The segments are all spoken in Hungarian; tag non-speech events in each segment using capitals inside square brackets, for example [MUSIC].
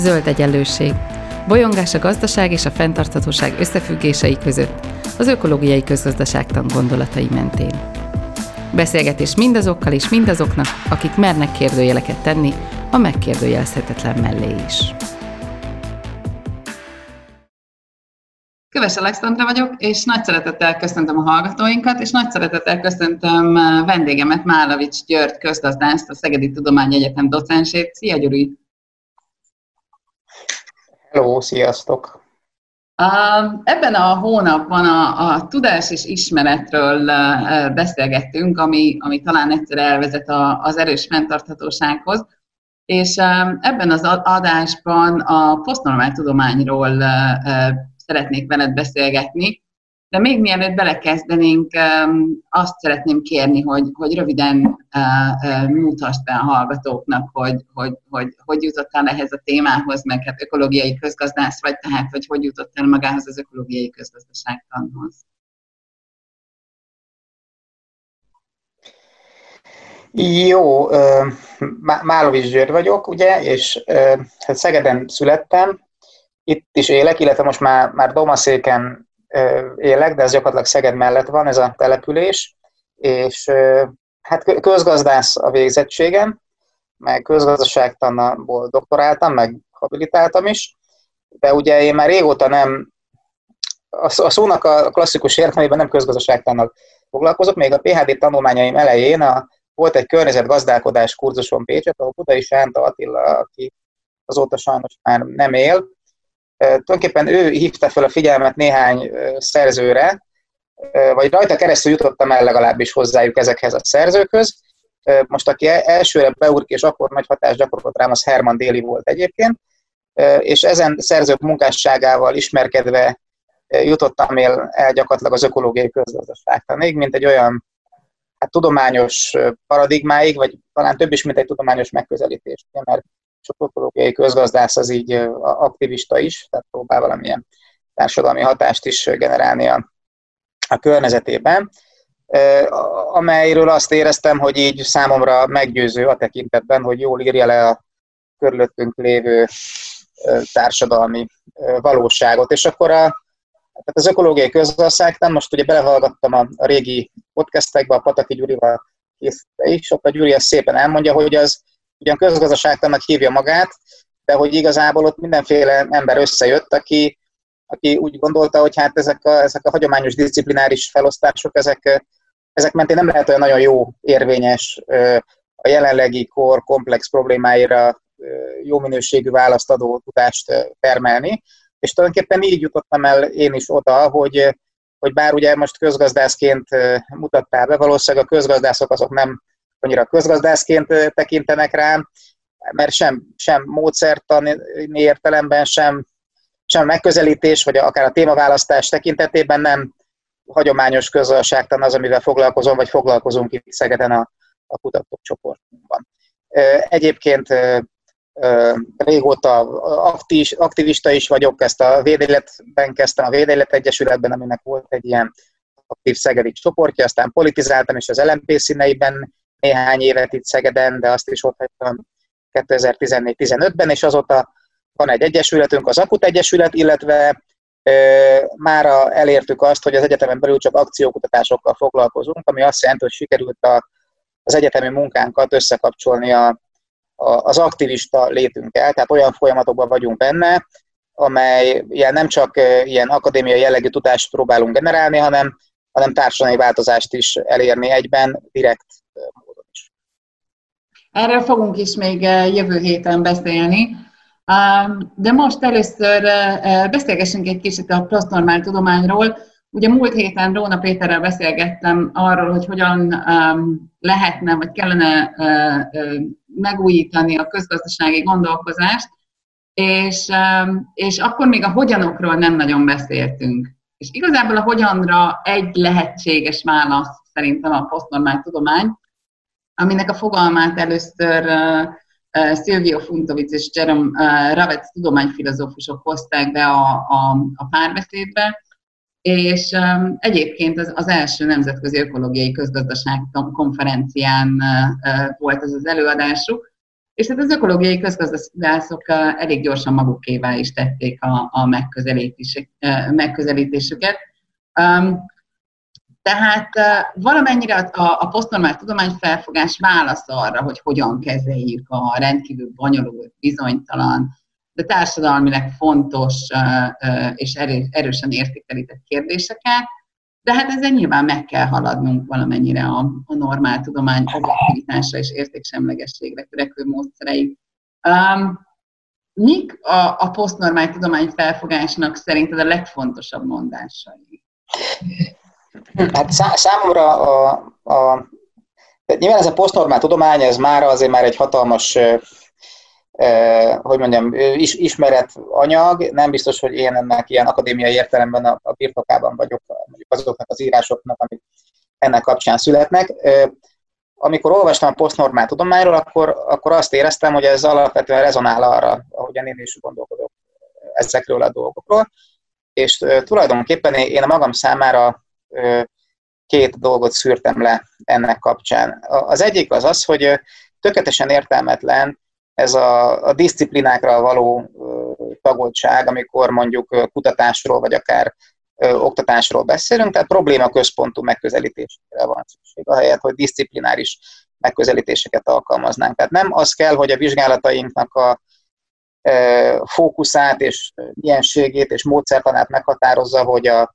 Zöld egyenlőség. Bolyongás a gazdaság és a fenntarthatóság összefüggései között, az ökológiai közgazdaságtan gondolatai mentén. Beszélgetés mindazokkal és mindazoknak, akik mernek kérdőjeleket tenni, a megkérdőjelezhetetlen mellé is. Köves Alexandra vagyok, és nagy szeretettel köszöntöm a hallgatóinkat, és nagy szeretettel köszöntöm vendégemet, Málavics György közgazdászt, a Szegedi Tudományegyetem docensét. Szia, Gyuri! Hello, sziasztok! Ebben a hónapban a, a tudás és ismeretről beszélgettünk, ami, ami talán egyszer elvezet a, az erős fenntarthatósághoz, és ebben az adásban a posztnormál tudományról szeretnék veled beszélgetni, de még mielőtt belekezdenénk, azt szeretném kérni, hogy, hogy röviden mutasd be a hallgatóknak, hogy hogy, hogy hogy jutottál ehhez a témához, meg hát ökológiai közgazdász vagy, tehát hogy hogy jutottál magához az ökológiai közgazdaságtanhoz. Jó, Málovics György vagyok, ugye, és hát Szegeden születtem, itt is élek, illetve most már, már Domaszéken élek, de ez gyakorlatilag Szeged mellett van ez a település, és hát közgazdász a végzettségem, meg közgazdaságtanból doktoráltam, meg habilitáltam is, de ugye én már régóta nem, a szónak a klasszikus értelmében nem közgazdaságtannak foglalkozok, még a PHD tanulmányaim elején a, volt egy környezetgazdálkodás kurzuson Pécset, ahol Budai Sánta Attila, aki azóta sajnos már nem él, tulajdonképpen ő hívta fel a figyelmet néhány szerzőre, vagy rajta keresztül jutottam el legalábbis hozzájuk ezekhez a szerzőkhöz. Most aki e-, elsőre beúrik és akkor nagy hatást gyakorolt rám, az Herman Déli volt egyébként, és ezen szerzők munkásságával ismerkedve jutottam el, el gyakorlatilag az ökológiai közgazdaságtanig, mint egy olyan hát, tudományos paradigmáig, vagy talán több is, mint egy tudományos megközelítés, mert sok ökológiai közgazdász az így aktivista is, tehát próbál valamilyen társadalmi hatást is generálni a, a környezetében, amelyről azt éreztem, hogy így számomra meggyőző a tekintetben, hogy jól írja le a körülöttünk lévő társadalmi valóságot. És akkor a, tehát az ökológiai közgazdaságtan, most ugye belehallgattam a, a régi podcastekbe, a Pataki Gyurival készítve is, ott a Gyuri azt szépen elmondja, hogy az ugyan közgazdaságtannak hívja magát, de hogy igazából ott mindenféle ember összejött, aki, aki úgy gondolta, hogy hát ezek a, ezek a hagyományos disziplináris felosztások, ezek, ezek mentén nem lehet olyan nagyon jó, érvényes a jelenlegi kor komplex problémáira jó minőségű választ adó tudást termelni. És tulajdonképpen így jutottam el én is oda, hogy, hogy bár ugye most közgazdászként mutattál be, valószínűleg a közgazdászok azok nem annyira közgazdászként tekintenek rám, mert sem, sem módszertani értelemben, sem, sem megközelítés, vagy akár a témaválasztás tekintetében nem hagyományos közgazdaságtan az, amivel foglalkozom, vagy foglalkozunk itt Szegeden a, a kutatócsoportunkban. Egyébként régóta aktivista is vagyok, ezt a Védéletben kezdtem, a Védélet Egyesületben, aminek volt egy ilyen aktív szegedi csoportja, aztán politizáltam is az LMP színeiben néhány évet itt Szegeden, de azt is ott hagytam 2014-15-ben, és azóta van egy egyesületünk, az Akut Egyesület, illetve mára elértük azt, hogy az egyetemen belül csak akciókutatásokkal foglalkozunk, ami azt jelenti, hogy sikerült a, az egyetemi munkánkat összekapcsolni a, a, az aktivista létünkkel, tehát olyan folyamatokban vagyunk benne, amely ilyen nem csak ilyen akadémiai jellegű tudást próbálunk generálni, hanem, hanem társadalmi változást is elérni egyben, direkt Erről fogunk is még eh, jövő héten beszélni. De most először eh, beszélgessünk egy kicsit a posztnormál tudományról. Ugye múlt héten Róna Péterrel beszélgettem arról, hogy hogyan lehetne, vagy kellene eh, megújítani a közgazdasági gondolkozást, és, és akkor még a hogyanokról nem nagyon beszéltünk. És igazából a hogyanra egy lehetséges válasz szerintem a posztnormál tudomány, aminek a fogalmát először Silvio Funtovic és Jerome Ravec tudományfilozófusok hozták be a, a, a párbeszédbe, és egyébként az, az első nemzetközi ökológiai közgazdaság konferencián uh, volt ez az előadásuk, és hát az ökológiai közgazdászok elég gyorsan magukévá is tették a, a megközelítésüket. Tehát valamennyire a, a posztnormál tudományfelfogás válasz arra, hogy hogyan kezeljük a rendkívül bonyolult, bizonytalan, de társadalmileg fontos és erősen értékelített kérdéseket, de hát ezzel nyilván meg kell haladnunk valamennyire a, a normál tudomány objektivitásra és értéksemlegességre törekvő módszereik. Um, mik a, a posztnormál tudomány felfogásnak szerinted a legfontosabb mondásai? Hát szá- számomra a, a tehát nyilván ez a posztnormál tudomány, ez már azért már egy hatalmas hogy mondjam, is, ismeret anyag, nem biztos, hogy én ennek ilyen akadémiai értelemben a birtokában vagyok, mondjuk azoknak az írásoknak, amik ennek kapcsán születnek. Amikor olvastam a posztnormál tudományról, akkor, akkor azt éreztem, hogy ez alapvetően rezonál arra, ahogyan én is gondolkodok ezekről a dolgokról, és tulajdonképpen én a magam számára két dolgot szűrtem le ennek kapcsán. Az egyik az az, hogy tökéletesen értelmetlen ez a, a disziplinákra való tagoltság, amikor mondjuk kutatásról, vagy akár oktatásról beszélünk, tehát probléma központú megközelítésre van szükség, ahelyett, hogy disziplináris megközelítéseket alkalmaznánk. Tehát nem az kell, hogy a vizsgálatainknak a fókuszát és mienségét és módszertanát meghatározza, hogy a,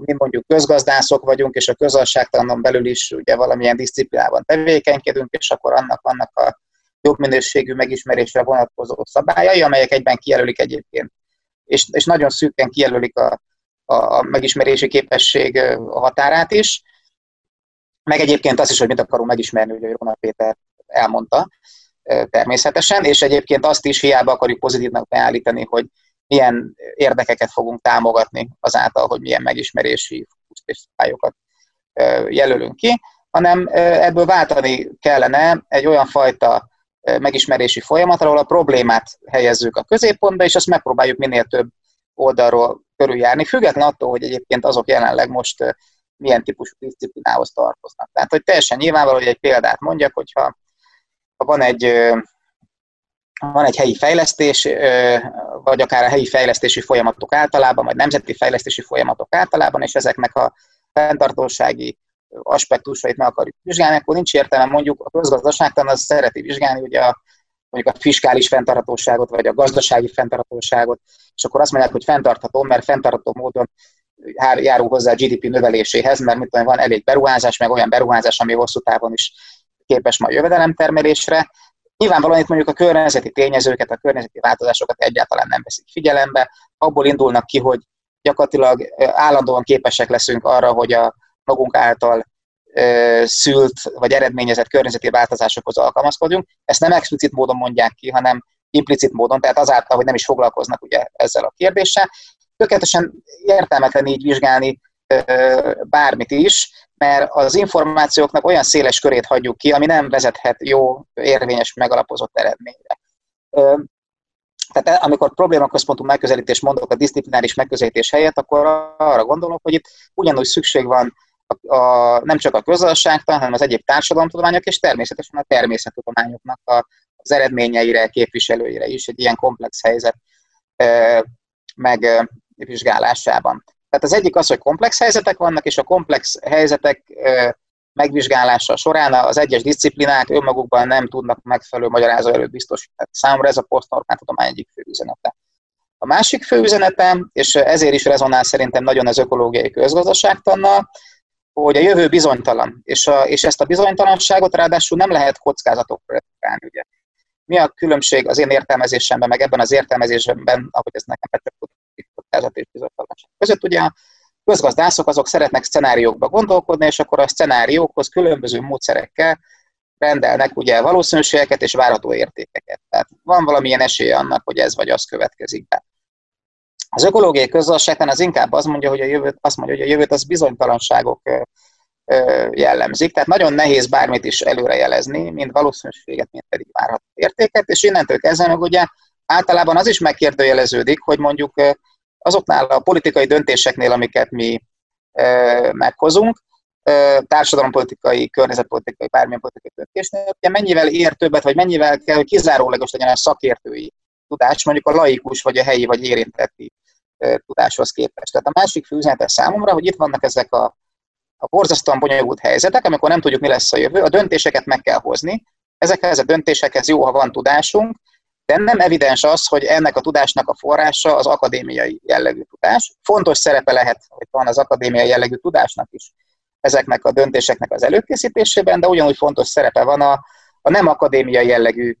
mi mondjuk közgazdászok vagyunk, és a közalságtalanon belül is ugye valamilyen disziplinában tevékenykedünk, és akkor annak vannak a jobb minőségű megismerésre vonatkozó szabályai, amelyek egyben kijelölik egyébként, és, és nagyon szűken kijelölik a, a, a megismerési képesség határát is, meg egyébként azt is, hogy mit akarunk megismerni, ugye Róna Péter elmondta természetesen, és egyébként azt is hiába akarjuk pozitívnak beállítani, hogy milyen érdekeket fogunk támogatni azáltal, hogy milyen megismerési szabályokat jelölünk ki, hanem ebből váltani kellene egy olyan fajta megismerési folyamat, ahol a problémát helyezzük a középpontba, és azt megpróbáljuk minél több oldalról körüljárni, független attól, hogy egyébként azok jelenleg most milyen típusú disziplinához tartoznak. Tehát, hogy teljesen nyilvánvaló, hogy egy példát mondjak, hogyha ha van egy, van egy helyi fejlesztés, vagy akár a helyi fejlesztési folyamatok általában, vagy nemzeti fejlesztési folyamatok általában, és ezeknek a fenntartósági aspektusait meg akarjuk vizsgálni, akkor nincs értelme mondjuk a közgazdaságtan az szereti vizsgálni ugye a, mondjuk a fiskális fenntarthatóságot, vagy a gazdasági fenntarthatóságot, és akkor azt mondják, hogy fenntartható, mert fenntartható módon járul hozzá a GDP növeléséhez, mert mit tudom, van elég beruházás, meg olyan beruházás, ami hosszú távon is képes majd jövedelemtermelésre. Nyilvánvalóan itt mondjuk a környezeti tényezőket, a környezeti változásokat egyáltalán nem veszik figyelembe, abból indulnak ki, hogy gyakorlatilag állandóan képesek leszünk arra, hogy a magunk által szült vagy eredményezett környezeti változásokhoz alkalmazkodjunk. Ezt nem explicit módon mondják ki, hanem implicit módon, tehát azáltal, hogy nem is foglalkoznak ugye ezzel a kérdéssel. Tökéletesen értelmetlen így vizsgálni bármit is, mert az információknak olyan széles körét hagyjuk ki, ami nem vezethet jó, érvényes, megalapozott eredményre. Tehát amikor problémaközpontú megközelítés mondok a disziplináris megközelítés helyett, akkor arra gondolok, hogy itt ugyanúgy szükség van a, a, nem csak a közösségtan, hanem az egyéb társadalomtudományok, és természetesen a természettudományoknak a, az eredményeire, képviselőire is egy ilyen komplex helyzet e, megvizsgálásában. Tehát az egyik az, hogy komplex helyzetek vannak, és a komplex helyzetek megvizsgálása során az egyes disziplinák önmagukban nem tudnak megfelelő magyarázó előtt biztosítani. Számomra ez a posztnormál tudomány egyik fő üzenete. A másik fő üzenete, és ezért is rezonál szerintem nagyon az ökológiai közgazdaságtannal, hogy a jövő bizonytalan, és, a, és ezt a bizonytalanságot ráadásul nem lehet kockázatokra redukálni. Ugye. Mi a különbség az én értelmezésemben, meg ebben az értelmezésemben, ahogy ez nekem becsapódik, kockázat és bizonytalanság között? Ugye a közgazdászok azok szeretnek szenáriókba gondolkodni, és akkor a szenáriókhoz különböző módszerekkel rendelnek ugye valószínűségeket és várható értékeket. Tehát van valamilyen esély annak, hogy ez vagy az következik be. Az ökológiai közösségben az inkább azt mondja, hogy a jövőt, azt mondja, hogy a jövőt az bizonytalanságok jellemzik, tehát nagyon nehéz bármit is előrejelezni, mint valószínűséget, mint pedig várható értéket, és innentől kezdve meg ugye általában az is megkérdőjeleződik, hogy mondjuk azoknál a politikai döntéseknél, amiket mi meghozunk, társadalompolitikai, környezetpolitikai, bármilyen politikai döntésnél, ugye mennyivel ér többet, vagy mennyivel kell, hogy kizárólagos legyen a szakértői tudás, mondjuk a laikus, vagy a helyi, vagy érintetti tudáshoz képest. Tehát a másik fő üzenete számomra, hogy itt vannak ezek a, a borzasztóan bonyolult helyzetek, amikor nem tudjuk, mi lesz a jövő, a döntéseket meg kell hozni, ezekhez a döntésekhez jó, ha van tudásunk, de nem evidens az, hogy ennek a tudásnak a forrása az akadémiai jellegű tudás. Fontos szerepe lehet, hogy van az akadémiai jellegű tudásnak is ezeknek a döntéseknek az előkészítésében, de ugyanúgy fontos szerepe van a, a nem akadémiai jellegű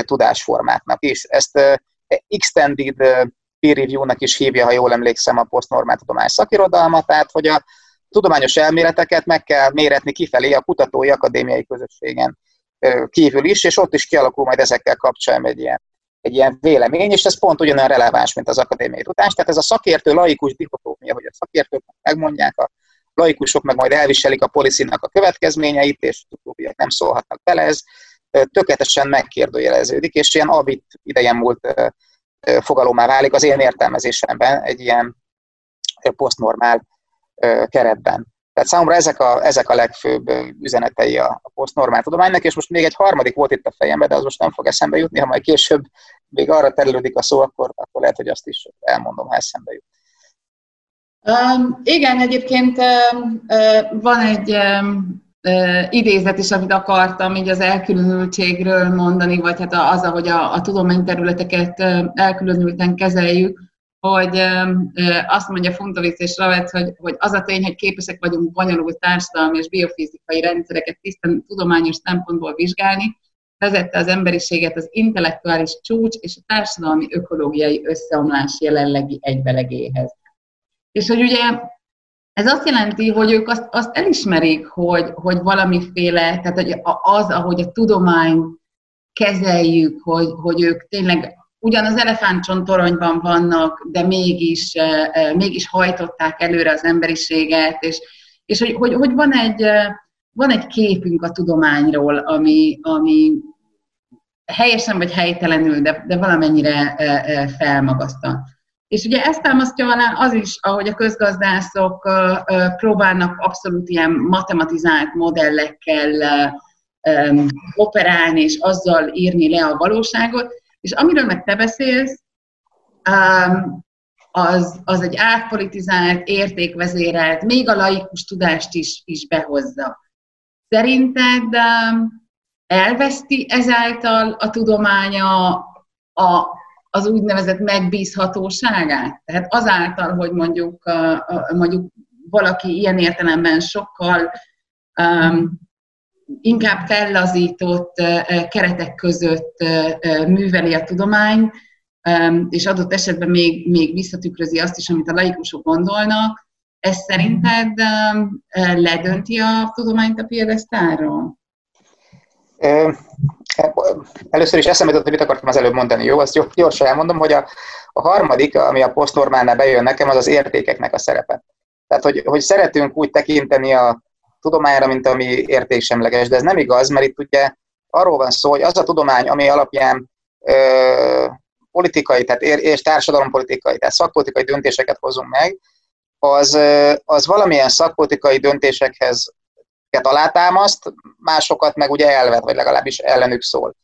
tudásformáknak is. Ezt extended peer review-nak is hívja, ha jól emlékszem, a posztnormál tudományos szakirodalma, tehát hogy a tudományos elméleteket meg kell méretni kifelé a kutatói akadémiai közösségen kívül is, és ott is kialakul majd ezekkel kapcsolatban egy ilyen, egy ilyen vélemény, és ez pont ugyanolyan releváns, mint az akadémiai tudás. Tehát ez a szakértő-laikus dihotómia, hogy a szakértők megmondják, a laikusok meg majd elviselik a policynak a következményeit, és utóbbiak nem szólhatnak bele, ez tökéletesen megkérdőjeleződik, és ilyen abit idejen múlt fogalommá válik az én értelmezésemben egy ilyen posztnormál keretben. Tehát számomra ezek a, ezek a legfőbb üzenetei a, a posztnormál tudománynak, és most még egy harmadik volt itt a fejemben, de az most nem fog eszembe jutni, ha majd később még arra terülődik a szó, akkor, akkor lehet, hogy azt is elmondom, ha eszembe jut. Um, igen, egyébként um, uh, van egy um, uh, idézet is, amit akartam így az elkülönültségről mondani, vagy hát az, ahogy a, a tudományterületeket uh, elkülönülten kezeljük, hogy azt mondja Funtovic és Ravet, hogy, hogy az a tény, hogy képesek vagyunk bonyolult társadalmi és biofizikai rendszereket tisztán tudományos szempontból vizsgálni, vezette az emberiséget az intellektuális csúcs és a társadalmi ökológiai összeomlás jelenlegi egybelegéhez. És hogy ugye ez azt jelenti, hogy ők azt, azt elismerik, hogy, hogy valamiféle, tehát hogy az, ahogy a tudomány kezeljük, hogy, hogy ők tényleg ugyan az elefántcsontoronyban vannak, de mégis, mégis hajtották előre az emberiséget, és, és hogy, hogy, hogy van, egy, van egy képünk a tudományról, ami, ami helyesen vagy helytelenül, de, de valamennyire felmagasztal. És ugye ezt támasztja alá az is, ahogy a közgazdászok próbálnak abszolút ilyen matematizált modellekkel operálni, és azzal írni le a valóságot, és amiről meg te beszélsz, az, az egy átpolitizált, értékvezérelt, még a laikus tudást is, is behozza. Szerinted elveszti ezáltal a tudománya a, az úgynevezett megbízhatóságát? Tehát azáltal, hogy mondjuk, mondjuk valaki ilyen értelemben sokkal um, inkább fellazított keretek között műveli a tudomány, és adott esetben még, még visszatükrözi azt is, amit a laikusok gondolnak. Ez szerinted ledönti a tudományt a piedesztáról? Először is eszembe jutott, hogy mit akartam az előbb mondani, jó? Azt gyorsan elmondom, hogy a, a harmadik, ami a posztnormálnál bejön nekem, az az értékeknek a szerepe. Tehát, hogy, hogy szeretünk úgy tekinteni a, tudományra, mint ami értéksemleges, de ez nem igaz, mert itt ugye arról van szó, hogy az a tudomány, ami alapján ö, politikai, tehát és társadalompolitikai, tehát szakpolitikai döntéseket hozunk meg, az, az valamilyen szakpolitikai döntésekhez alátámaszt, másokat meg ugye elvet, vagy legalábbis ellenük szól.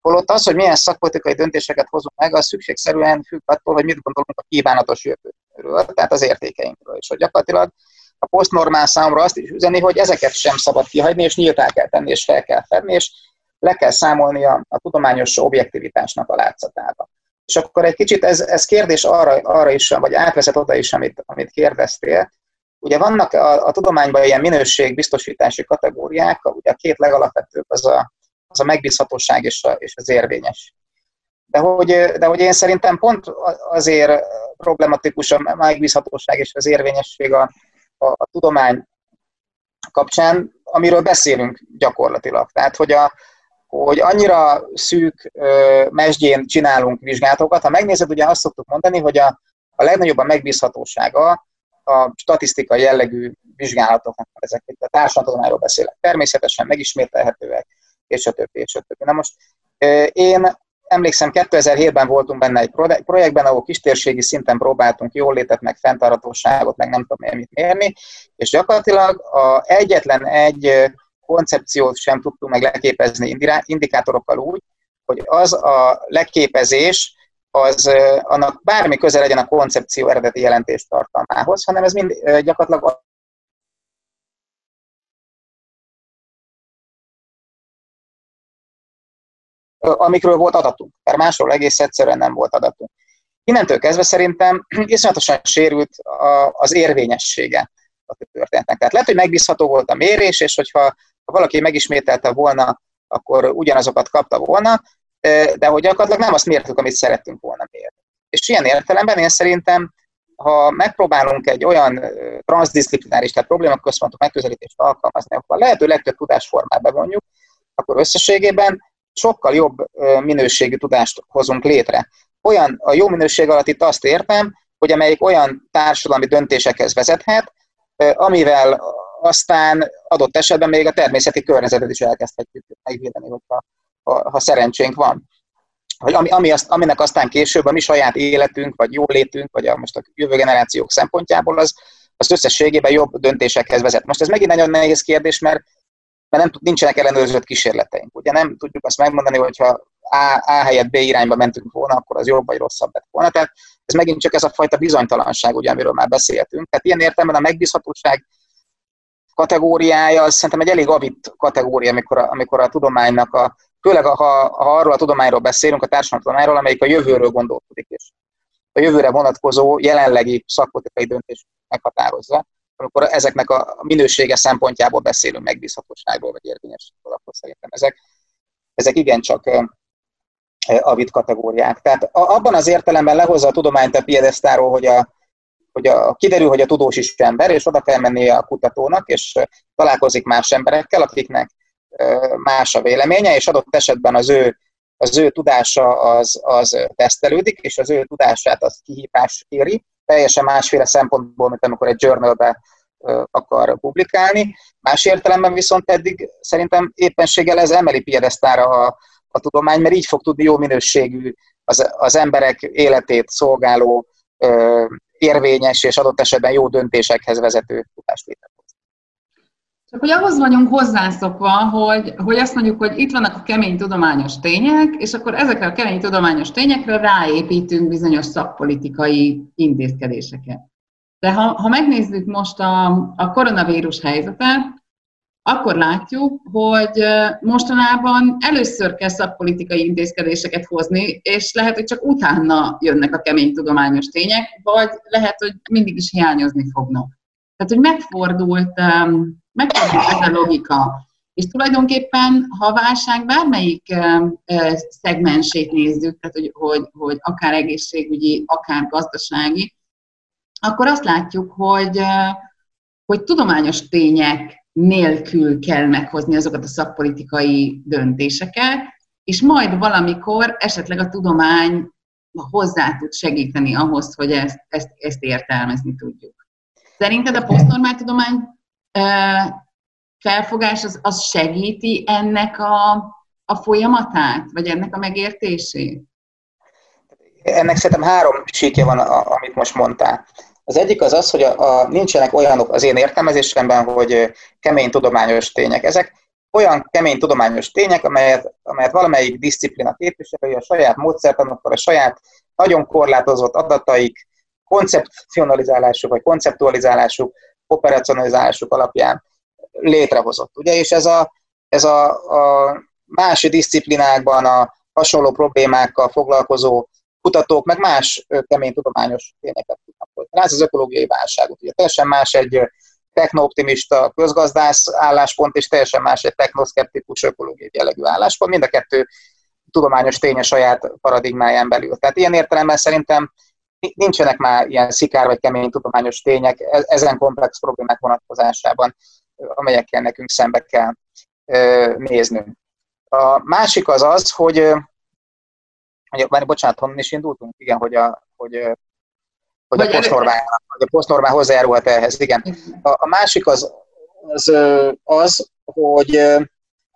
Holott az, hogy milyen szakpolitikai döntéseket hozunk meg, az szükségszerűen függ attól, hogy mit gondolunk a kívánatos jövőről, tehát az értékeinkről. És hogy gyakorlatilag a posztnormál számra azt is üzeni, hogy ezeket sem szabad kihagyni, és nyíltá kell tenni, és fel kell fedni, és le kell számolni a, a tudományos objektivitásnak a látszatába. És akkor egy kicsit ez, ez kérdés arra, arra is, vagy átvezet oda is, amit, amit kérdeztél. Ugye vannak a, a tudományban ilyen minőségbiztosítási kategóriák, ugye a két legalapvetőbb az a, az a megbízhatóság és, a, és az érvényes. De hogy, de hogy én szerintem pont azért problematikus a megbízhatóság és az érvényesség a, a, a tudomány kapcsán, amiről beszélünk gyakorlatilag. Tehát, hogy, a, hogy annyira szűk ö, mesdjén csinálunk vizsgálatokat. Ha megnézed, ugye azt szoktuk mondani, hogy a, a legnagyobb a megbízhatósága a statisztikai jellegű vizsgálatoknak, ezek itt a társadalomról beszélek, természetesen megismételhetőek, és a többi, és a többi. Na most én emlékszem, 2007-ben voltunk benne egy projektben, ahol kistérségi szinten próbáltunk jól létet, meg fenntartatóságot, meg nem tudom mit mérni, és gyakorlatilag a egyetlen egy koncepciót sem tudtunk meg leképezni indikátorokkal úgy, hogy az a leképezés, az annak bármi köze legyen a koncepció eredeti jelentés tartalmához, hanem ez mind gyakorlatilag amikről volt adatunk, mert másról egész egyszerűen nem volt adatunk. Innentől kezdve szerintem [CLEARS THROAT] iszonyatosan sérült az érvényessége a történetnek. Tehát lehet, hogy megbízható volt a mérés, és hogyha ha valaki megismételte volna, akkor ugyanazokat kapta volna, de hogy gyakorlatilag nem azt mértük, amit szerettünk volna mérni. És ilyen értelemben én szerintem, ha megpróbálunk egy olyan transzdisziplináris, tehát problémaközpontú megközelítést alkalmazni, akkor a lehető legtöbb tudásformát bevonjuk, akkor összességében sokkal jobb minőségű tudást hozunk létre. Olyan, a jó minőség alatt itt azt értem, hogy amelyik olyan társadalmi döntésekhez vezethet, amivel aztán adott esetben még a természeti környezetet is elkezdhetjük megvédeni, hogyha, ha, ha szerencsénk van. Vagy ami, ami azt, aminek aztán később a mi saját életünk, vagy jó létünk, vagy a, most a jövő generációk szempontjából az, az összességében jobb döntésekhez vezet. Most ez megint nagyon nehéz kérdés, mert mert nem, nincsenek ellenőrzött kísérleteink. Ugye nem tudjuk azt megmondani, hogy ha A, A helyett B irányba mentünk volna, akkor az jobb vagy rosszabb lett volna. Tehát ez megint csak ez a fajta bizonytalanság, ugye, amiről már beszéltünk. Tehát ilyen értelemben a megbízhatóság kategóriája az szerintem egy elég avit kategória, amikor a, amikor a tudománynak a, főleg ha, ha arról a tudományról beszélünk, a társadalomtudományról, amelyik a jövőről gondolkodik, és a jövőre vonatkozó jelenlegi szakpolitikai döntés meghatározza amikor ezeknek a minősége szempontjából beszélünk megbízhatóságról, vagy érvényességről, akkor szerintem ezek, ezek igencsak avid kategóriák. Tehát abban az értelemben lehozza a tudományt a piedesztáról, hogy, a, hogy a, kiderül, hogy a tudós is ember, és oda kell mennie a kutatónak, és találkozik más emberekkel, akiknek más a véleménye, és adott esetben az ő, az ő tudása az, az tesztelődik, és az ő tudását az kihívás éri, teljesen másféle szempontból, mint amikor egy journalbe akar publikálni. Más értelemben viszont eddig szerintem éppenséggel ez emeli piedesztára a, a tudomány, mert így fog tudni jó minőségű az, az emberek életét szolgáló, ö, érvényes és adott esetben jó döntésekhez vezető tudást létrehozni. Csak hogy ahhoz vagyunk hozzászokva, hogy, hogy azt mondjuk, hogy itt vannak a kemény tudományos tények, és akkor ezekre a kemény tudományos tényekre ráépítünk bizonyos szakpolitikai intézkedéseket. De ha, ha megnézzük most a, a koronavírus helyzetet, akkor látjuk, hogy mostanában először kell szakpolitikai intézkedéseket hozni, és lehet, hogy csak utána jönnek a kemény tudományos tények, vagy lehet, hogy mindig is hiányozni fognak. Tehát, hogy megfordult, megfordult ez a logika. És tulajdonképpen, ha a válság bármelyik szegmensét nézzük, tehát hogy, hogy, hogy akár egészségügyi, akár gazdasági, akkor azt látjuk, hogy, hogy tudományos tények nélkül kell meghozni azokat a szakpolitikai döntéseket, és majd valamikor esetleg a tudomány hozzá tud segíteni ahhoz, hogy ezt, ezt, ezt értelmezni tudjuk. Szerinted a posztnormál tudomány felfogás az, az segíti ennek a, a folyamatát, vagy ennek a megértését? Ennek szerintem három síkja van, amit most mondtál. Az egyik az az, hogy a, a, nincsenek olyanok az én értelmezésemben, hogy kemény tudományos tények. Ezek olyan kemény tudományos tények, amelyet, amelyet valamelyik disziplina képviselői a saját módszertanokkal, a saját nagyon korlátozott adataik, koncepcionalizálásuk vagy konceptualizálásuk, operacionalizálásuk alapján létrehozott. Ugye? És ez a, ez a, a más disziplinákban a hasonló problémákkal foglalkozó kutatók, meg más kemény tudományos tényeket tudnak hozni. Ez az ökológiai válságot. Ugye teljesen más egy technooptimista közgazdász álláspont, és teljesen más egy technoszkeptikus ökológiai jellegű álláspont. Mind a kettő tudományos tény a saját paradigmáján belül. Tehát ilyen értelemben szerintem nincsenek már ilyen szikár vagy kemény tudományos tények e-, ezen komplex problémák vonatkozásában, amelyekkel nekünk szembe kell néznünk. A másik az az, hogy, bár, bocsánat, honnan is indultunk? Igen, hogy a, hogy, hogy a posztnormál, hogy a posztnormál hozzájárulhat ehhez, igen. A, a másik az, az, az hogy,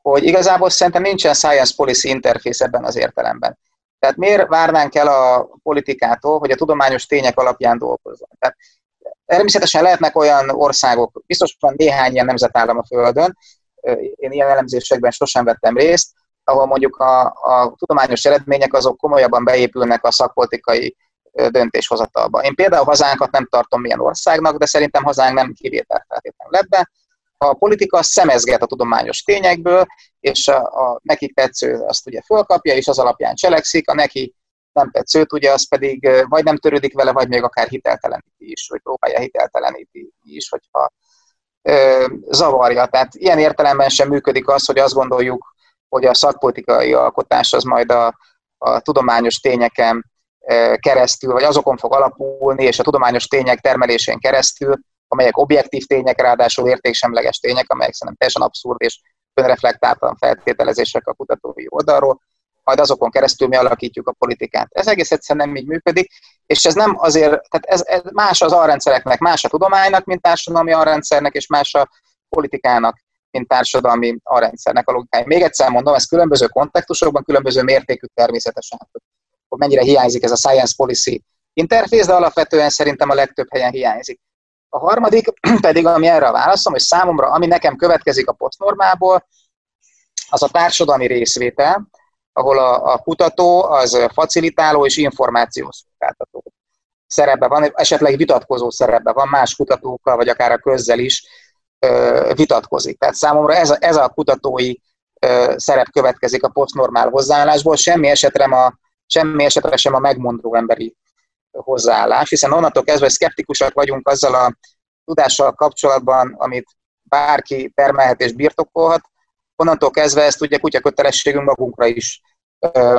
hogy igazából szerintem nincsen science policy interface ebben az értelemben. Tehát miért várnánk el a politikától, hogy a tudományos tények alapján dolgozzon? Tehát természetesen lehetnek olyan országok, biztos van néhány ilyen nemzetállam a Földön, én ilyen elemzésekben sosem vettem részt, ahol mondjuk a, a tudományos eredmények azok komolyabban beépülnek a szakpolitikai döntéshozatalba. Én például hazánkat nem tartom milyen országnak, de szerintem hazánk nem kivétel feltétlenül ebbe. A politika szemezget a tudományos tényekből, és a, a neki tetsző azt ugye fölkapja, és az alapján cselekszik, a neki nem tetszőt, ugye az pedig vagy nem törődik vele, vagy még akár hitelteleníti is, vagy próbálja hitelteleníteni is, hogyha ö, zavarja. Tehát ilyen értelemben sem működik az, hogy azt gondoljuk, hogy a szakpolitikai alkotás az majd a, a tudományos tényeken keresztül, vagy azokon fog alapulni, és a tudományos tények termelésén keresztül, amelyek objektív tények, ráadásul értéksemleges tények, amelyek szerintem teljesen abszurd és önreflektáltan feltételezések a kutatói oldalról, majd azokon keresztül mi alakítjuk a politikát. Ez egész egyszerűen nem így működik, és ez nem azért, tehát ez, ez más az alrendszereknek, más a tudománynak, mint társadalmi alrendszernek, és más a politikának, mint társadalmi alrendszernek a logikája. Még egyszer mondom, ez különböző kontextusokban, különböző mértékű természetesen, hogy mennyire hiányzik ez a science policy interfész, de alapvetően szerintem a legtöbb helyen hiányzik. A harmadik [CLEARS THROAT] pedig, ami erre a válaszom, hogy számomra, ami nekem következik a posztnormából, az a társadalmi részvétel, ahol a, a kutató az facilitáló és információszolgáltató szerepben van, esetleg vitatkozó szerepben van, más kutatókkal, vagy akár a közzel is vitatkozik. Tehát számomra ez a, ez a kutatói szerep következik a posztnormál hozzáállásból, semmi esetre, a, semmi esetre sem a megmondó emberi hozzáállás, hiszen onnantól kezdve szkeptikusak vagyunk azzal a tudással kapcsolatban, amit bárki termelhet és birtokolhat, onnantól kezdve ezt ugye kutya kötelességünk magunkra is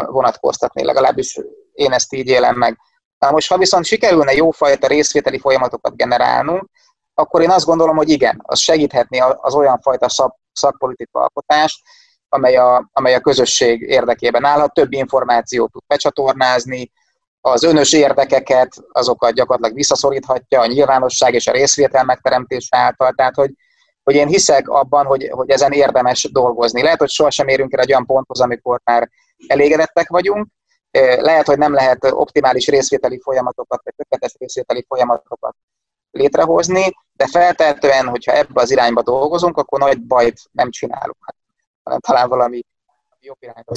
vonatkoztatni, legalábbis én ezt így élem meg. Na most, ha viszont sikerülne jófajta részvételi folyamatokat generálnunk, akkor én azt gondolom, hogy igen, az segíthetné az olyan fajta szak, szakpolitika alkotást, amely a, amely a közösség érdekében áll, több információt tud becsatornázni, az önös érdekeket, azokat gyakorlatilag visszaszoríthatja a nyilvánosság és a részvétel megteremtése által. Tehát, hogy, hogy én hiszek abban, hogy, hogy ezen érdemes dolgozni. Lehet, hogy sohasem érünk el egy olyan ponthoz, amikor már elégedettek vagyunk, lehet, hogy nem lehet optimális részvételi folyamatokat, vagy tökéletes részvételi folyamatokat létrehozni, de feltehetően, hogyha ebbe az irányba dolgozunk, akkor nagy bajt nem csinálunk, hanem talán valami jobb irányba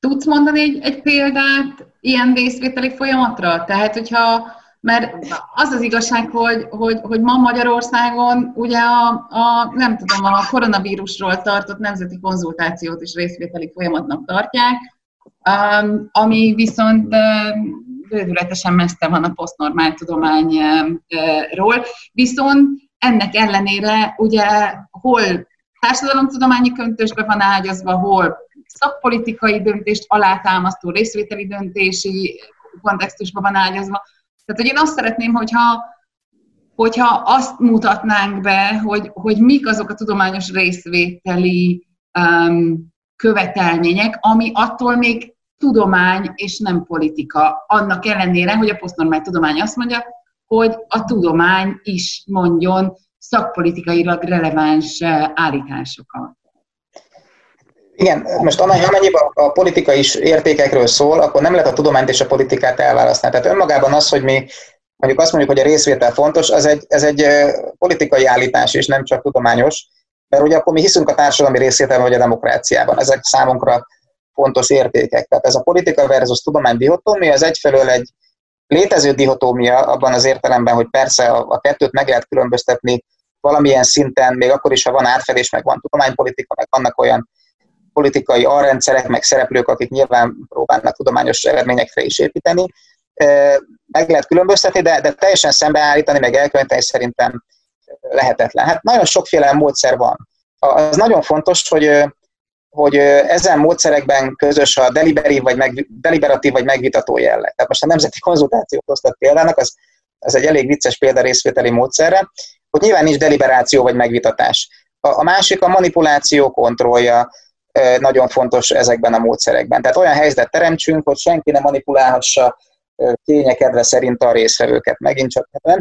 Tudsz mondani egy, egy példát ilyen részvételi folyamatra? Tehát, hogyha, mert az az igazság, hogy, hogy, hogy ma Magyarországon ugye a, a, nem tudom, a koronavírusról tartott nemzeti konzultációt is részvételi folyamatnak tartják, um, ami viszont um, bődületesen messze van a posztnormál tudományról, viszont ennek ellenére ugye hol társadalomtudományi köntösbe van ágyazva, hol szakpolitikai döntést alátámasztó részvételi döntési kontextusban van ágyazva. Tehát, hogy én azt szeretném, hogyha, hogyha azt mutatnánk be, hogy, hogy mik azok a tudományos részvételi um, követelmények, ami attól még tudomány és nem politika. Annak ellenére, hogy a posztnormál tudomány azt mondja, hogy a tudomány is mondjon szakpolitikailag releváns eh, állításokat. Igen, most amennyiben a politika is értékekről szól, akkor nem lehet a tudományt és a politikát elválasztani. Tehát önmagában az, hogy mi mondjuk azt mondjuk, hogy a részvétel fontos, az egy, ez egy politikai állítás, és nem csak tudományos, mert ugye akkor mi hiszünk a társadalmi részvételben, vagy a demokráciában. Ezek számunkra fontos értékek. Tehát ez a politika versus tudomány dihotómia, az egyfelől egy létező dihotómia abban az értelemben, hogy persze a, a kettőt meg lehet különböztetni valamilyen szinten, még akkor is, ha van átfedés, meg van tudománypolitika, meg vannak olyan politikai alrendszerek, meg szereplők, akik nyilván próbálnak tudományos eredményekre is építeni. Meg lehet különböztetni, de, de teljesen szembeállítani, meg elkövetni szerintem lehetetlen. Hát nagyon sokféle módszer van. Az nagyon fontos, hogy, hogy ezen módszerekben közös a deliberatív vagy, meg, deliberatív vagy megvitató jelleg. Tehát most a nemzeti konzultációt hoztat példának, az, az egy elég vicces példa részvételi módszerre, hogy nyilván nincs deliberáció vagy megvitatás. A, a másik a manipuláció kontrollja, nagyon fontos ezekben a módszerekben. Tehát olyan helyzetet teremtsünk, hogy senki ne manipulálhassa kényekedve szerint a részvevőket. Megint csak, hát nem,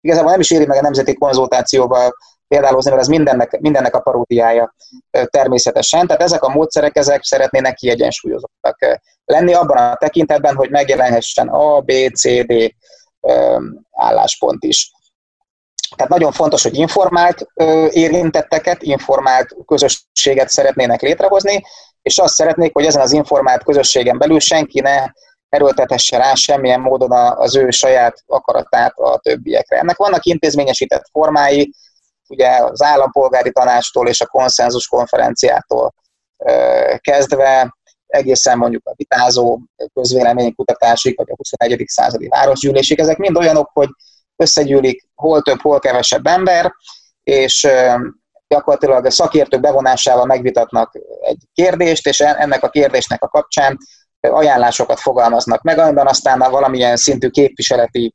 igazából nem is éri meg a nemzeti konzultációval példálózni, mert ez mindennek, mindennek a paródiája természetesen. Tehát ezek a módszerek, ezek szeretnének kiegyensúlyozottak lenni abban a tekintetben, hogy megjelenhessen A, B, C, D álláspont is. Tehát nagyon fontos, hogy informált érintetteket, informált közösséget szeretnének létrehozni, és azt szeretnék, hogy ezen az informált közösségen belül senki ne erőltethesse rá semmilyen módon az ő saját akaratát a többiekre. Ennek vannak intézményesített formái, ugye az állampolgári tanástól és a konszenzus konferenciától kezdve egészen mondjuk a vitázó közvéleménykutatásig, vagy a 21. századi városgyűlésig. Ezek mind olyanok, hogy összegyűlik hol több, hol kevesebb ember, és gyakorlatilag a szakértők bevonásával megvitatnak egy kérdést, és ennek a kérdésnek a kapcsán ajánlásokat fogalmaznak meg, amiben aztán a valamilyen szintű képviseleti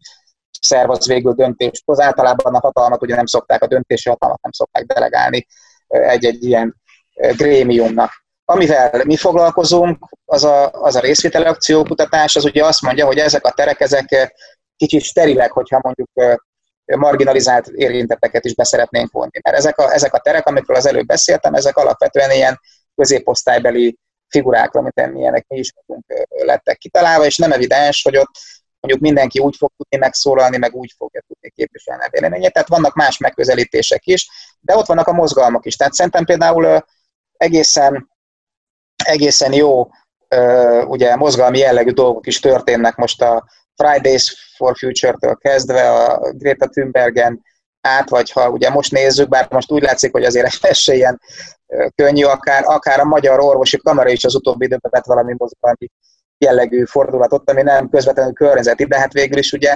szerv az végül döntést hoz. Általában a hatalmat ugye nem szokták, a döntési hatalmat nem szokták delegálni egy-egy ilyen grémiumnak. Amivel mi foglalkozunk, az a, az a részvételi akciókutatás, az ugye azt mondja, hogy ezek a terek, ezek kicsit sterilek, hogyha mondjuk marginalizált érintetteket is beszeretnénk vonni. Mert ezek a, ezek a terek, amikről az előbb beszéltem, ezek alapvetően ilyen középosztálybeli figurákra, mint milyenek mi is lettek kitalálva, és nem evidens, hogy ott mondjuk mindenki úgy fog tudni megszólalni, meg úgy fogja tudni képviselni a véleményét. Tehát vannak más megközelítések is, de ott vannak a mozgalmak is. Tehát szerintem például egészen, egészen jó ugye mozgalmi jellegű dolgok is történnek most a Fridays for Future-től kezdve, a Greta Thunbergen át, vagy ha ugye most nézzük, bár most úgy látszik, hogy azért [LAUGHS] ez ilyen könnyű, akár, akár a Magyar Orvosi Kamara is az utóbbi időben vett valami mozgalmi jellegű fordulatot, ami nem közvetlenül környezeti, de hát végül is ugye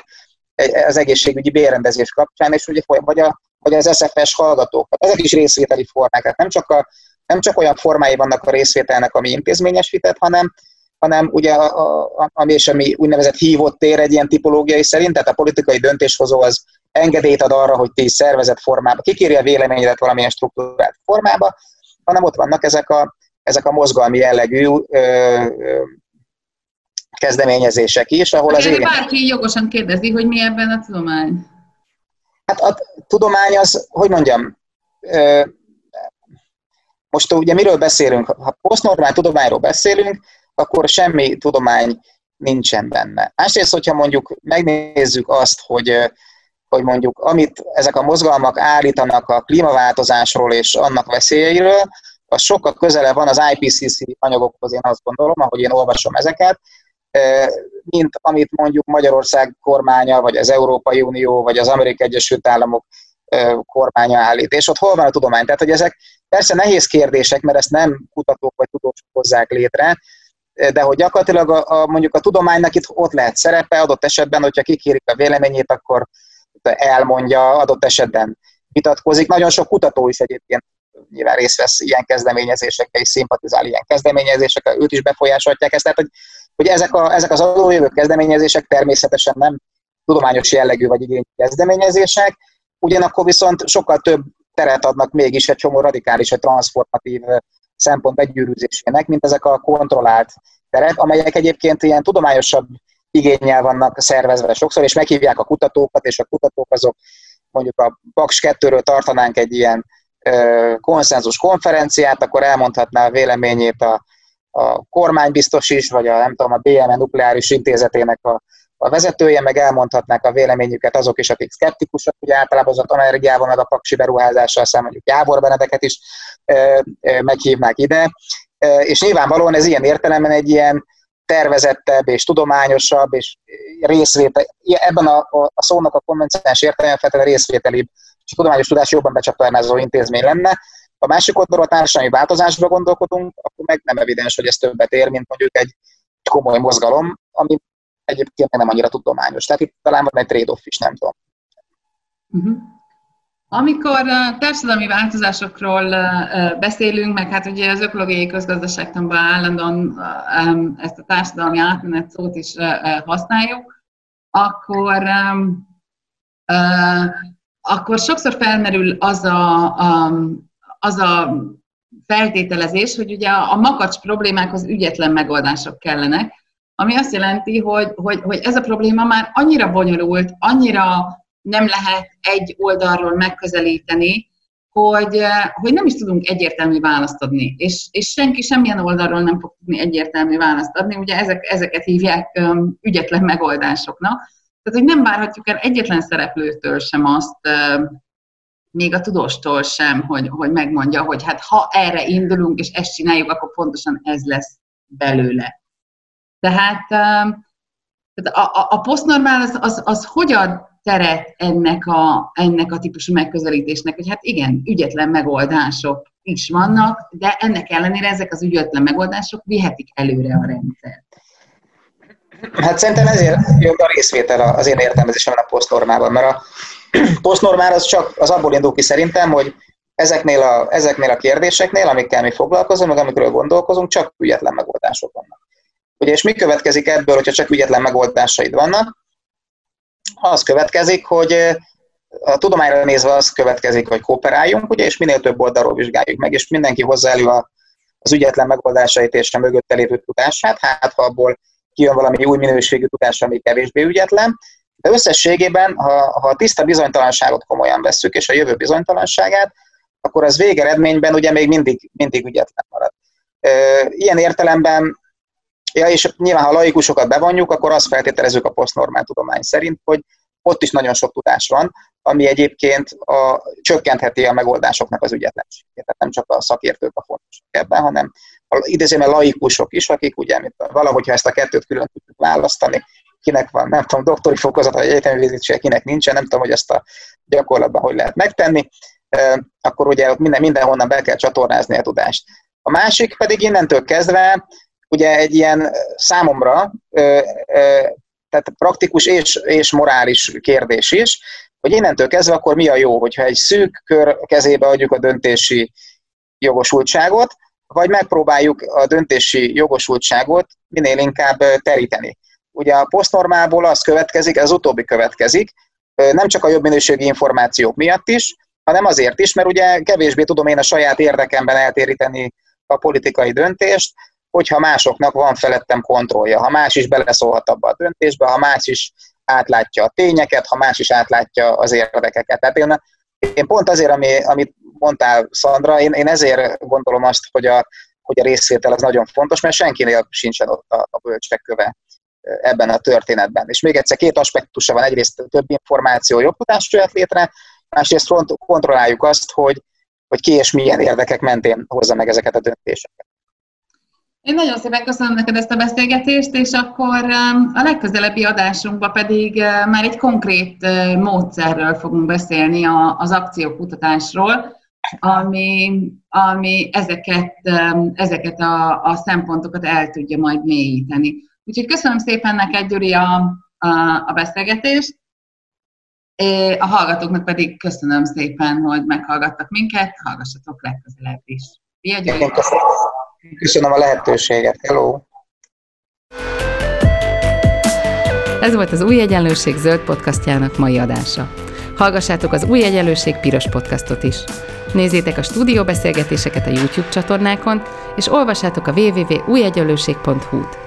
az egészségügyi bérrendezés kapcsán, és ugye vagy, a, vagy az SFS hallgatók. Ezek is részvételi formák, tehát nem csak, a, nem csak olyan formái vannak a részvételnek, ami intézményesített, hanem, hanem ugye a, a, ami és ami úgynevezett hívott tér egy ilyen tipológiai szerint, tehát a politikai döntéshozó az engedélyt ad arra, hogy ti szervezett formába kikéri a véleményedet valamilyen struktúrált formába, hanem ott vannak ezek a, ezek a mozgalmi jellegű ö, ö, kezdeményezések is, ahol az érint... Bárki jogosan kérdezi, hogy mi ebben a tudomány? Hát a tudomány az, hogy mondjam, most ugye miről beszélünk? Ha posztnormál tudományról beszélünk, akkor semmi tudomány nincsen benne. Másrészt, hogyha mondjuk megnézzük azt, hogy, hogy mondjuk amit ezek a mozgalmak állítanak a klímaváltozásról és annak veszélyeiről, az sokkal közelebb van az IPCC anyagokhoz, én azt gondolom, ahogy én olvasom ezeket, mint amit mondjuk Magyarország kormánya, vagy az Európai Unió, vagy az Amerikai Egyesült Államok kormánya állít. És ott hol van a tudomány? Tehát, hogy ezek persze nehéz kérdések, mert ezt nem kutatók vagy tudósok hozzák létre, de hogy gyakorlatilag a, a, mondjuk a tudománynak itt ott lehet szerepe, adott esetben, hogyha kikérik a véleményét, akkor elmondja, adott esetben vitatkozik. Nagyon sok kutató is egyébként nyilván részt vesz ilyen kezdeményezésekkel, és szimpatizál ilyen kezdeményezésekkel, őt is befolyásolják ezt. Tehát, hogy, hogy ezek, a, ezek az adójövő kezdeményezések természetesen nem tudományos jellegű vagy igényű kezdeményezések, ugyanakkor viszont sokkal több teret adnak mégis egy csomó radikális, vagy transformatív szempont begyűrűzésének, mint ezek a kontrollált terek, amelyek egyébként ilyen tudományosabb igényel vannak szervezve sokszor, és meghívják a kutatókat, és a kutatók azok mondjuk a Paks 2-ről tartanánk egy ilyen ö, konszenzus konferenciát, akkor elmondhatná a véleményét a, a kormánybiztos is, vagy a, nem tudom, a BMN nukleáris intézetének a, a vezetője, meg elmondhatnák a véleményüket azok is, akik szkeptikusak, ugye általában az atomenergiával, meg a paksi beruházással szemben mondjuk Jábor Benedeket is ö, ö, meghívnák ide, és nyilvánvalóan ez ilyen értelemben egy ilyen tervezettebb és tudományosabb és részvétel, ebben a, a, a szónak a konvencionális értelemben részvételibb és tudományos tudás jobban becsatornázó intézmény lenne. A másik oldalról a társadalmi változásra gondolkodunk, akkor meg nem evidens, hogy ez többet ér, mint mondjuk egy komoly mozgalom, ami egyébként nem annyira tudományos. Tehát itt talán van egy trade-off is, nem tudom. Uh-huh. Amikor társadalmi változásokról beszélünk, meg hát ugye az ökológiai közgazdaságtanban állandóan ezt a társadalmi átmenet szót is használjuk, akkor, akkor sokszor felmerül az a, az a feltételezés, hogy ugye a makacs problémákhoz ügyetlen megoldások kellenek, ami azt jelenti, hogy, hogy, hogy ez a probléma már annyira bonyolult, annyira nem lehet egy oldalról megközelíteni, hogy, hogy nem is tudunk egyértelmű választ adni, és, és senki semmilyen oldalról nem fog tudni egyértelmű választ adni, ugye ezek, ezeket hívják ügyetlen megoldásoknak, tehát, hogy nem várhatjuk el egyetlen szereplőtől sem azt, még a tudóstól sem, hogy, hogy megmondja, hogy hát ha erre indulunk, és ezt csináljuk, akkor pontosan ez lesz belőle. Tehát, tehát a, a, a posztnormál az, az, az hogy ad teret ennek a, ennek a típusú megközelítésnek, hogy hát igen, ügyetlen megoldások is vannak, de ennek ellenére ezek az ügyetlen megoldások vihetik előre a rendszert. Hát szerintem ezért jön a részvétel az én értelmezésemben a posztnormában, mert a posztnormál az csak az abból indul ki szerintem, hogy ezeknél a, ezeknél a kérdéseknél, amikkel mi foglalkozunk, meg amikről gondolkozunk, csak ügyetlen megoldások vannak. Ugye, és mi következik ebből, hogyha csak ügyetlen megoldásaid vannak? Az következik, hogy a tudományra nézve az következik, hogy kooperáljunk, ugye, és minél több oldalról vizsgáljuk meg, és mindenki hozzá elő a, az ügyetlen megoldásait és a mögötte lévő tudását, hát ha abból kijön valami új minőségű tudás, ami kevésbé ügyetlen, de összességében, ha, ha a tiszta bizonytalanságot komolyan vesszük, és a jövő bizonytalanságát, akkor az végeredményben ugye még mindig, mindig ügyetlen marad. Ilyen értelemben, ja, és nyilván ha laikusokat bevonjuk, akkor azt feltételezzük a posztnormál tudomány szerint, hogy ott is nagyon sok tudás van, ami egyébként a, csökkentheti a megoldásoknak az ügyetlenségét. Tehát nem csak a szakértők a fontosak ebben, hanem idézőben laikusok is, akik ugye valahogy, ha ezt a kettőt külön tudjuk választani, kinek van, nem tudom, doktori fokozat, vagy egyetemi végzettsége, kinek nincsen, nem tudom, hogy ezt a gyakorlatban hogy lehet megtenni, akkor ugye minden, mindenhonnan be kell csatornázni a tudást. A másik pedig innentől kezdve ugye egy ilyen számomra tehát praktikus és, és morális kérdés is, hogy innentől kezdve akkor mi a jó, hogyha egy szűk kör kezébe adjuk a döntési jogosultságot, vagy megpróbáljuk a döntési jogosultságot minél inkább teríteni. Ugye a posztnormából az következik, ez utóbbi következik, nem csak a jobb minőségi információk miatt is, hanem azért is, mert ugye kevésbé tudom én a saját érdekemben eltéríteni a politikai döntést, hogyha másoknak van felettem kontrollja, ha más is beleszólhat abba a döntésbe, ha más is átlátja a tényeket, ha más is átlátja az érdekeket. Tehát én, én pont azért, ami, amit mondtál, Szandra, én, én ezért gondolom azt, hogy a, hogy a részvétel az nagyon fontos, mert senkinél sincsen ott a, a bölcsek köve ebben a történetben. És még egyszer két aspektusa van, egyrészt több információ, jobb tudást jöhet létre, másrészt kontrolláljuk azt, hogy, hogy ki és milyen érdekek mentén hozza meg ezeket a döntéseket. Én nagyon szépen köszönöm neked ezt a beszélgetést, és akkor um, a legközelebbi adásunkban pedig uh, már egy konkrét uh, módszerről fogunk beszélni az akciókutatásról, ami, ami ezeket, um, ezeket a, a szempontokat el tudja majd mélyíteni. Úgyhogy köszönöm szépen neked, Gyuri, a, a, a beszélgetést, a hallgatóknak pedig köszönöm szépen, hogy meghallgattak minket, hallgassatok legközelebb is. Szia, Gyuri! Köszönöm a lehetőséget. Hello! Ez volt az Új Egyenlőség zöld podcastjának mai adása. Hallgassátok az Új Egyenlőség piros podcastot is. Nézzétek a stúdióbeszélgetéseket a YouTube csatornákon, és olvassátok a www.újegyenlőség.hu-t.